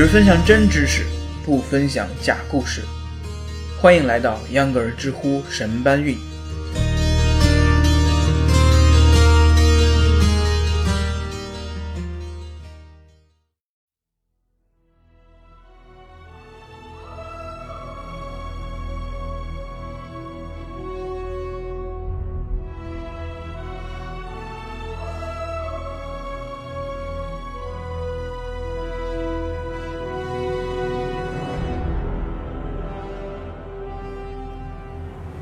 只分享真知识，不分享假故事。欢迎来到秧歌儿知乎神搬运。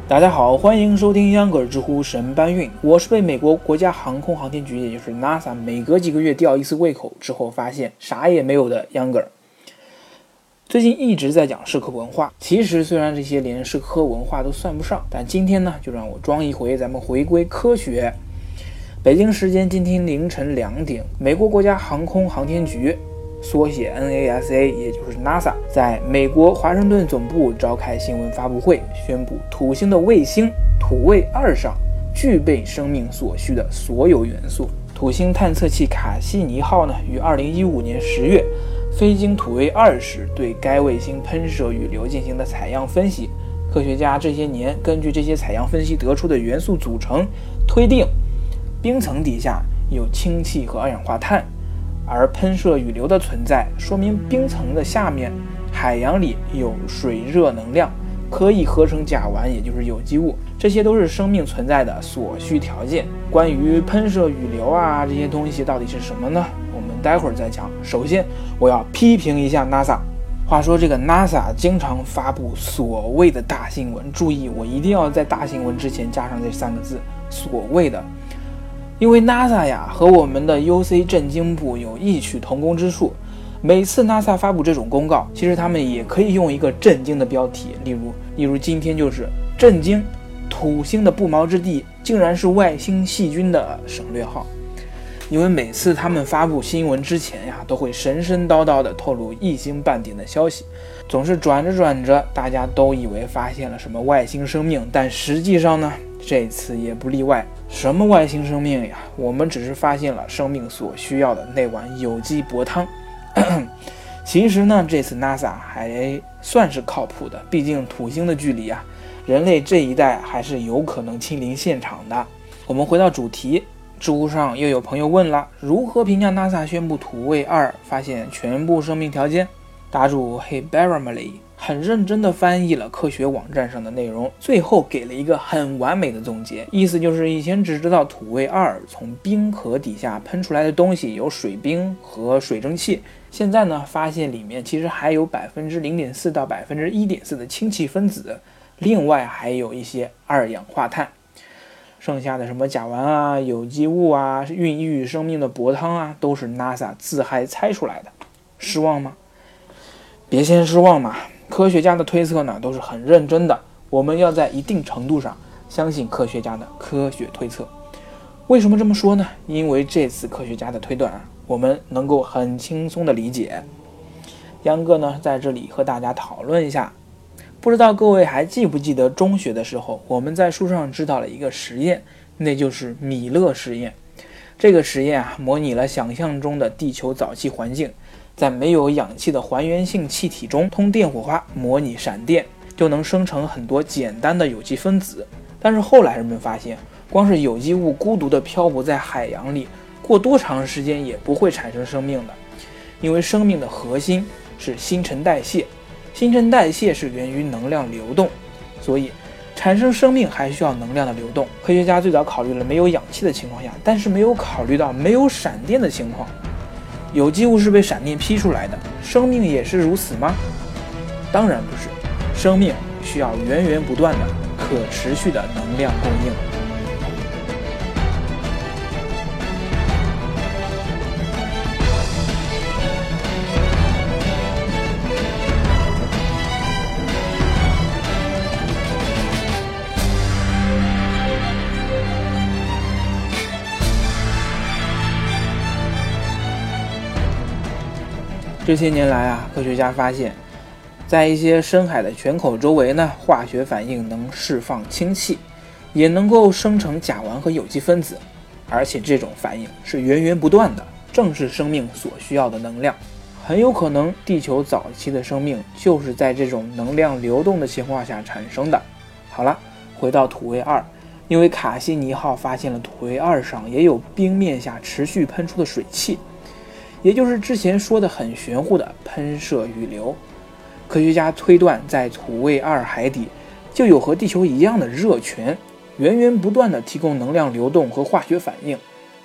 大家好，欢迎收听秧歌儿知乎神搬运。我是被美国国家航空航天局，也就是 NASA，每隔几个月吊一次胃口之后，发现啥也没有的秧歌儿。最近一直在讲社科文化，其实虽然这些连社科文化都算不上，但今天呢，就让我装一回，咱们回归科学。北京时间今天凌晨两点，美国国家航空航天局。缩写 NASA，也就是 NASA，在美国华盛顿总部召开新闻发布会，宣布土星的卫星土卫二上具备生命所需的所有元素。土星探测器卡西尼号呢，于2015年10月飞经土卫二时，对该卫星喷射雨流进行的采样分析。科学家这些年根据这些采样分析得出的元素组成，推定冰层底下有氢气和二氧化碳。而喷射雨流的存在，说明冰层的下面海洋里有水热能量，可以合成甲烷，也就是有机物。这些都是生命存在的所需条件。关于喷射雨流啊这些东西到底是什么呢？我们待会儿再讲。首先，我要批评一下 NASA。话说这个 NASA 经常发布所谓的大新闻，注意，我一定要在大新闻之前加上这三个字：所谓的。因为 NASA 呀和我们的 UC 震惊部有异曲同工之处，每次 NASA 发布这种公告，其实他们也可以用一个震惊的标题，例如，例如今天就是震惊，土星的不毛之地竟然是外星细菌的省略号。因为每次他们发布新闻之前呀，都会神神叨叨地透露一星半点的消息，总是转着转着，大家都以为发现了什么外星生命，但实际上呢？这次也不例外，什么外星生命呀？我们只是发现了生命所需要的那碗有机薄汤。其实呢，这次 NASA 还算是靠谱的，毕竟土星的距离啊，人类这一代还是有可能亲临现场的。我们回到主题，知乎上又有朋友问了：如何评价 NASA 宣布土卫二发现全部生命条件？答主 HeyBaramali。很认真地翻译了科学网站上的内容，最后给了一个很完美的总结，意思就是以前只知道土卫二从冰壳底下喷出来的东西有水冰和水蒸气，现在呢发现里面其实还有百分之零点四到百分之一点四的氢气分子，另外还有一些二氧化碳，剩下的什么甲烷啊、有机物啊、孕育生命的薄汤啊，都是 NASA 自嗨猜出来的，失望吗？别先失望嘛。科学家的推测呢，都是很认真的。我们要在一定程度上相信科学家的科学推测。为什么这么说呢？因为这次科学家的推断啊，我们能够很轻松的理解。杨哥呢，在这里和大家讨论一下。不知道各位还记不记得中学的时候，我们在书上知道了一个实验，那就是米勒实验。这个实验啊，模拟了想象中的地球早期环境。在没有氧气的还原性气体中通电火花，模拟闪电，就能生成很多简单的有机分子。但是后来人们发现，光是有机物孤独地漂浮在海洋里，过多长时间也不会产生生命的，因为生命的核心是新陈代谢，新陈代谢是源于能量流动，所以产生生命还需要能量的流动。科学家最早考虑了没有氧气的情况下，但是没有考虑到没有闪电的情况。有机物是被闪电劈出来的，生命也是如此吗？当然不是，生命需要源源不断的、可持续的能量供应。这些年来啊，科学家发现，在一些深海的泉口周围呢，化学反应能释放氢气，也能够生成甲烷和有机分子，而且这种反应是源源不断的，正是生命所需要的能量。很有可能地球早期的生命就是在这种能量流动的情况下产生的。好了，回到土卫二，因为卡西尼号发现了土卫二上也有冰面下持续喷出的水汽，也就是之前说的很玄乎的喷射雨流。科学家推断，在土卫二海底就有和地球一样的热泉，源源不断的提供能量流动和化学反应，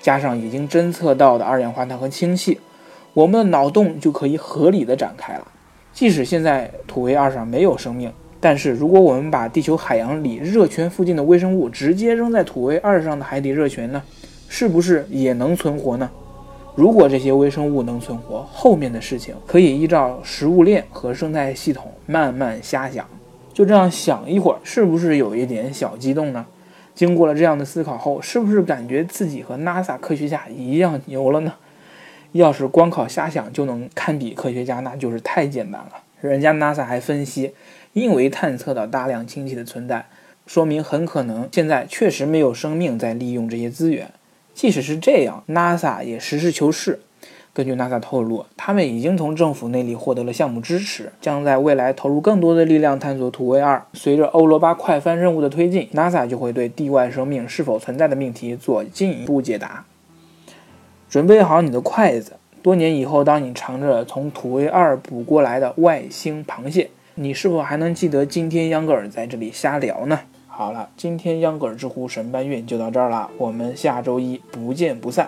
加上已经侦测到的二氧化碳和氢气，我们的脑洞就可以合理的展开了。即使现在土卫二上没有生命，但是如果我们把地球海洋里热泉附近的微生物直接扔在土卫二上的海底热泉呢，是不是也能存活呢？如果这些微生物能存活，后面的事情可以依照食物链和生态系统慢慢瞎想。就这样想一会儿，是不是有一点小激动呢？经过了这样的思考后，是不是感觉自己和 NASA 科学家一样牛了呢？要是光靠瞎想就能堪比科学家，那就是太简单了。人家 NASA 还分析，因为探测到大量氢气的存在，说明很可能现在确实没有生命在利用这些资源。即使是这样，NASA 也实事求是。根据 NASA 透露，他们已经从政府那里获得了项目支持，将在未来投入更多的力量探索土卫二。随着欧罗巴快帆任务的推进，NASA 就会对地外生命是否存在的命题做进一步解答。准备好你的筷子，多年以后，当你尝着从土卫二捕过来的外星螃蟹，你是否还能记得今天央格尔在这里瞎聊呢？好了，今天央格尔知乎神搬运就到这儿了，我们下周一不见不散。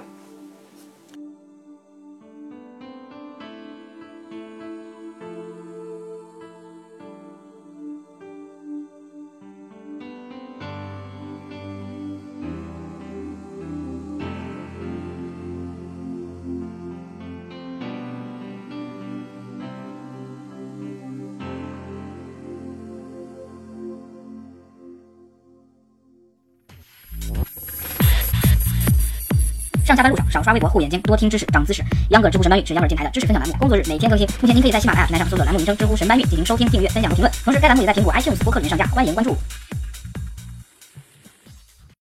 上下班路上少刷微博，护眼睛，多听知识，长姿势。秧歌知乎神搬运是秧歌电台的知识分享栏目，工作日每天更新。目前您可以在喜马拉雅平台上搜索栏目名称“知乎神搬运”进行收听、订阅、分享和评论。同时，该栏目也在苹果 iTunes 播客里面上架，欢迎关注。